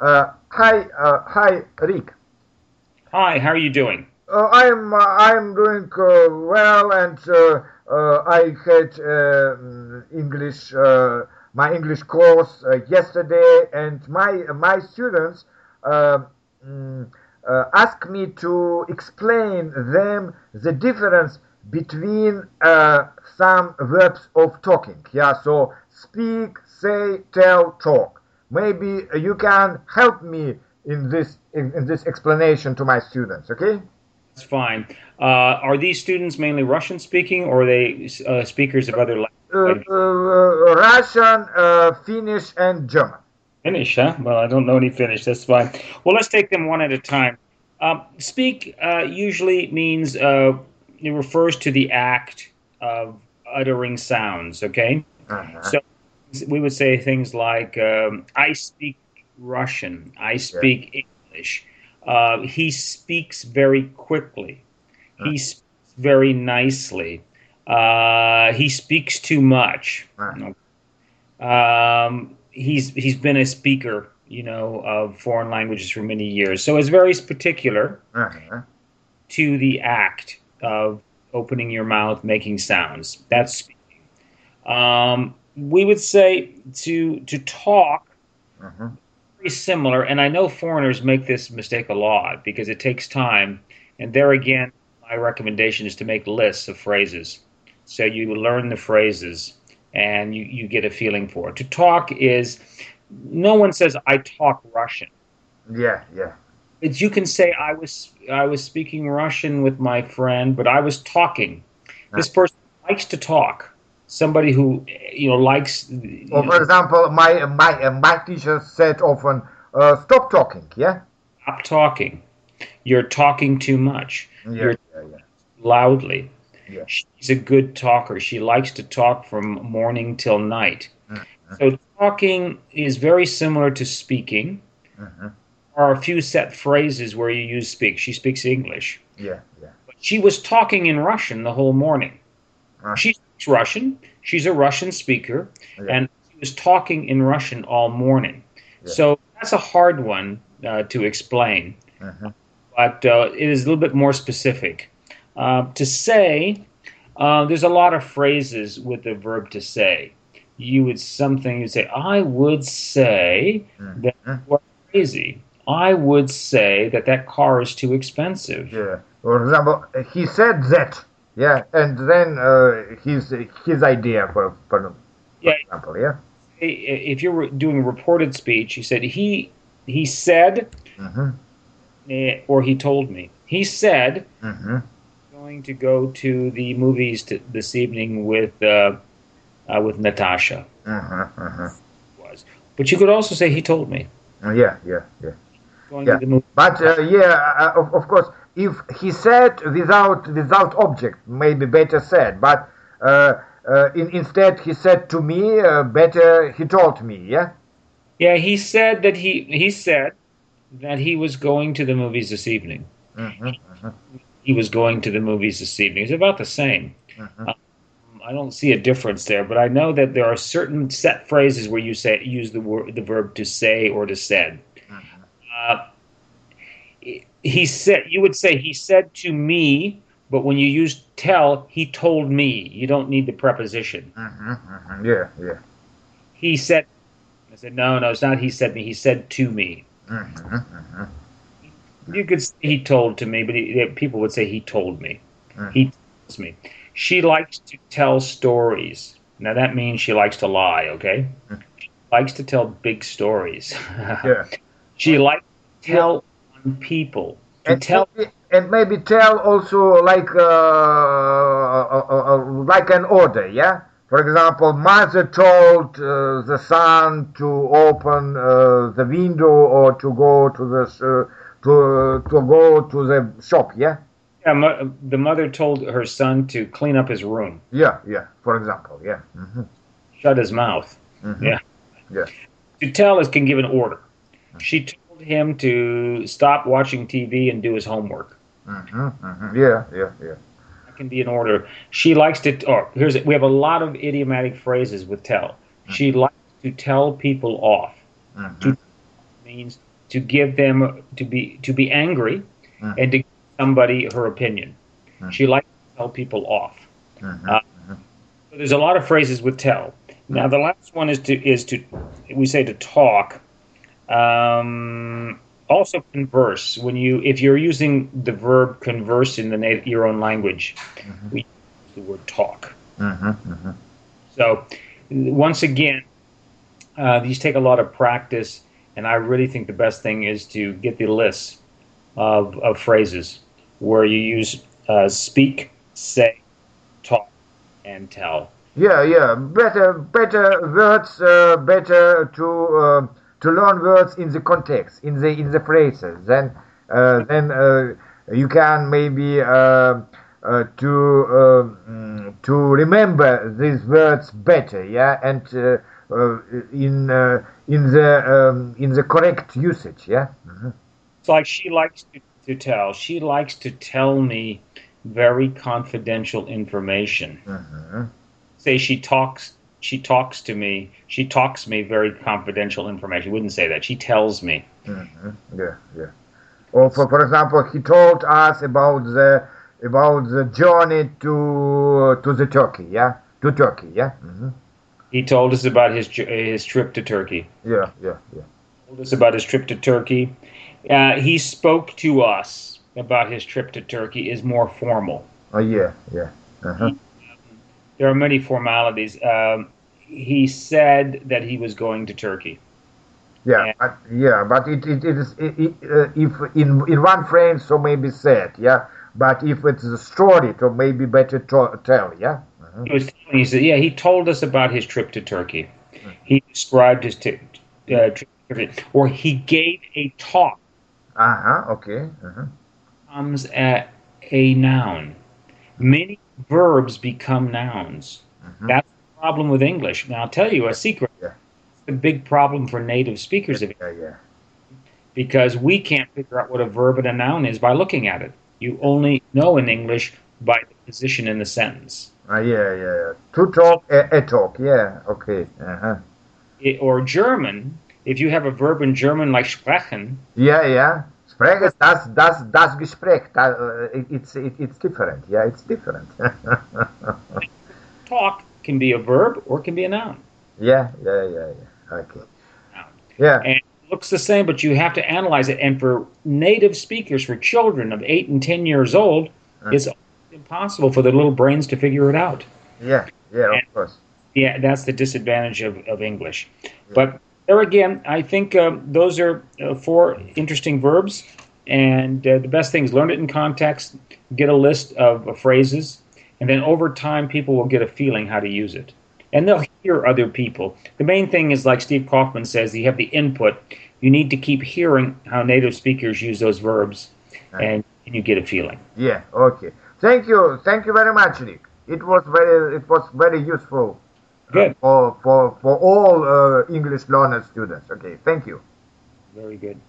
Uh, hi, uh, hi, Rick. Hi, how are you doing? Uh, I'm uh, I'm doing uh, well, and uh, uh, I had uh, English uh, my English course uh, yesterday, and my my students uh, mm, uh, asked me to explain them the difference between uh, some verbs of talking. Yeah, so speak, say, tell, talk. Maybe you can help me in this in, in this explanation to my students. Okay. That's fine. Uh, are these students mainly Russian speaking, or are they uh, speakers of other Uh, languages? uh, Russian, uh, Finnish, and German. Finnish, huh? Well, I don't know any Finnish. That's fine. Well, let's take them one at a time. Um, speak uh, usually means uh, it refers to the act of uttering sounds. Okay, Uh-huh. so we would say things like, um, "I speak Russian. I speak English." Uh, he speaks very quickly. He speaks very nicely. Uh, he speaks too much. Uh-huh. Um, he's he's been a speaker, you know, of foreign languages for many years. So it's very particular Uh-huh. to the act of opening your mouth, making sounds. That's speaking. Um, we would say to to talk Uh-huh. very similar, and I know foreigners make this mistake a lot because it takes time. And there again, my recommendation is to make lists of phrases. So you learn the phrases and you, you get a feeling for it. To talk is, no one says, I talk Russian. Yeah, yeah. It's, you can say, I was, I was speaking Russian with my friend, but I was talking. This person likes to talk. Somebody who, you know, likes. you Or know, for example, my my my teacher said often, uh, "Stop talking." Yeah. stop talking. You're talking too much. Yeah, You're yeah, yeah. loudly. Yeah. She's a good talker. She likes to talk from morning till night. Mhm. So talking is very similar to speaking. Mhm. There are a few set phrases where you use speak. She speaks English. Yeah, yeah. But she was talking in Russian the whole morning. Ah. She speaks Russian. She's a Russian speaker. Yeah. And she was talking in Russian all morning. Yeah. So that's a hard one uh, to explain Mhm. but uh, it is a little bit more specific. Uh, to say, uh, there's a lot of phrases with the verb to say. You would something you say, I would say that Mhm. you are crazy. I would say that that car is too expensive. Yeah. For example, he said that. Yeah, and then uh, his his idea for for, Yeah. example. Yeah. If you're doing reported speech, he said he he said Mm-hmm. eh, or he told me. He said Mm-hmm. going to go to the movies to, this evening with uh, uh, with Natasha. Mm-hmm. Was. But you could also say he told me. Yeah, yeah, yeah. Going Yeah. to the movie. But uh, yeah, uh, of, of course, if he said without without object, maybe better said. But uh, uh, in, instead, he said to me, uh, better he told me. Yeah. Yeah, he said that he he said that he was going to the movies this evening. Mm-hmm. He was going to the movies this evening. It's about the same. Mhm. Um, I don't see a difference there, but I know that there are certain set phrases where you say use the word the verb to say or to said. He said you would say he said to me, but when you use tell, he told me. You don't need the preposition. Mm-hmm. Mm-hmm. Yeah, yeah. he said I said, no, no, it's not he said me, he said to me. Mm-hmm. Mm-hmm. You could say he told to me, but he, people would say he told me. Mhm. He tells me. She likes to tell stories. Now that means she likes to lie, okay? Mhm. She likes to tell big stories. Yeah. she likes to tell on people. To And tell maybe, and maybe tell also like uh, uh, uh, uh, like an order. Yeah. For example, mother told uh, the son to open uh, the window or to go to the uh, to to go to the shop. Yeah. yeah, mo- the mother told her son to clean up his room, Yeah. Yeah. For example. Yeah. hmm shut his mouth. Mhm. Yeah. Yeah. To tell is can give an order. She told him to stop watching TV and do his homework. hmm hmm Yeah. Yeah. Yeah. That can be an order. She likes to. Or here's it. We have a lot of idiomatic phrases with tell. She likes to tell people off. Mhm. To means to give them to be to be angry Mhm. and to give somebody her opinion. Mhm. She likes to tell people off. Mhm. Uh, So there's a lot of phrases with tell. Now the last one is to is to we say to talk. Um, also converse when you if you're using the verb converse in the na- your own language, Mhm. we use the word talk. Mhm. Mhm. So once again, uh, these take a lot of practice, and I really think the best thing is to get the list of, of phrases where you use uh, speak, say, talk, and tell. Yeah, yeah. Better, better words. Uh, better to uh, to learn words in the context, in the in the phrases. Then, uh, then uh, you can maybe uh, uh, to uh, to remember these words better. Yeah, and uh, uh, in uh, in the um, in the correct usage. Yeah. Mhm. It's like she likes to, to tell. She likes to tell me very confidential information. Mhm. Say she talks. She talks to me. She talks me very confidential information. She wouldn't say that. She tells me. Mhm. Yeah, yeah. Or for for example, he told us about the about the journey to to the Turkey. Yeah, to Turkey. Yeah. hmm He told us about his his trip to Turkey. Yeah, yeah, yeah. Told us about his trip to Turkey. Uh, he spoke to us about his trip to Turkey. Is more formal. Oh, yeah, yeah. Uh-huh. There are many formalities. Um, he said that he was going to Turkey. Yeah, Yeah. but, yeah, but it it, it is it, uh, if in in one phrase, so maybe said. Yeah, but if it's a story, so maybe better to tell. Yeah. Uh-huh. He was telling. He said, "Yeah, he told us about his trip to Turkey. He described his t- uh, trip to Turkey, or he gave a talk." Uh huh. Okay. Uh-huh. Comes at a noun. Many verbs become nouns. Mhm. That's the problem with English. Now, I'll tell you a secret. Yeah. It's a big problem for native speakers of Yeah, yeah. because we can't figure out what a verb and a noun is by looking at it. You only know in English by the position in the sentence. Uh, yeah, yeah, yeah. To talk, a, a talk. Yeah. Okay. Uh-huh. It, or German, if you have a verb in German like sprechen, Yeah, yeah. Ist das, das, das Gespräch. Da, uh, it's, it, it's different. Yeah, it's different. talk can be a verb or can be a noun. yeah, yeah, yeah, yeah. Okay. Yeah, And it looks the same, but you have to analyze it. And for native speakers, for children of 8 and 10 years old, Mm. it's impossible for their little brains to figure it out. yeah, yeah, And- of course. Yeah, that's the disadvantage of, of English. But there again, I think um, those are uh, four interesting verbs. And uh, the best thing is learn it in context, get a list of uh, phrases, and then over time, people will get a feeling how to use it. And they'll hear other people. The main thing is, like Steve Kaufmann says, you have the input. You need to keep hearing how native speakers use those verbs, and, and you get a feeling. Yeah, okay. Thank you, thank you very much, Nick. It was very, it was very useful Good. for for for all uh, English learner students. Okay, thank you. Very good.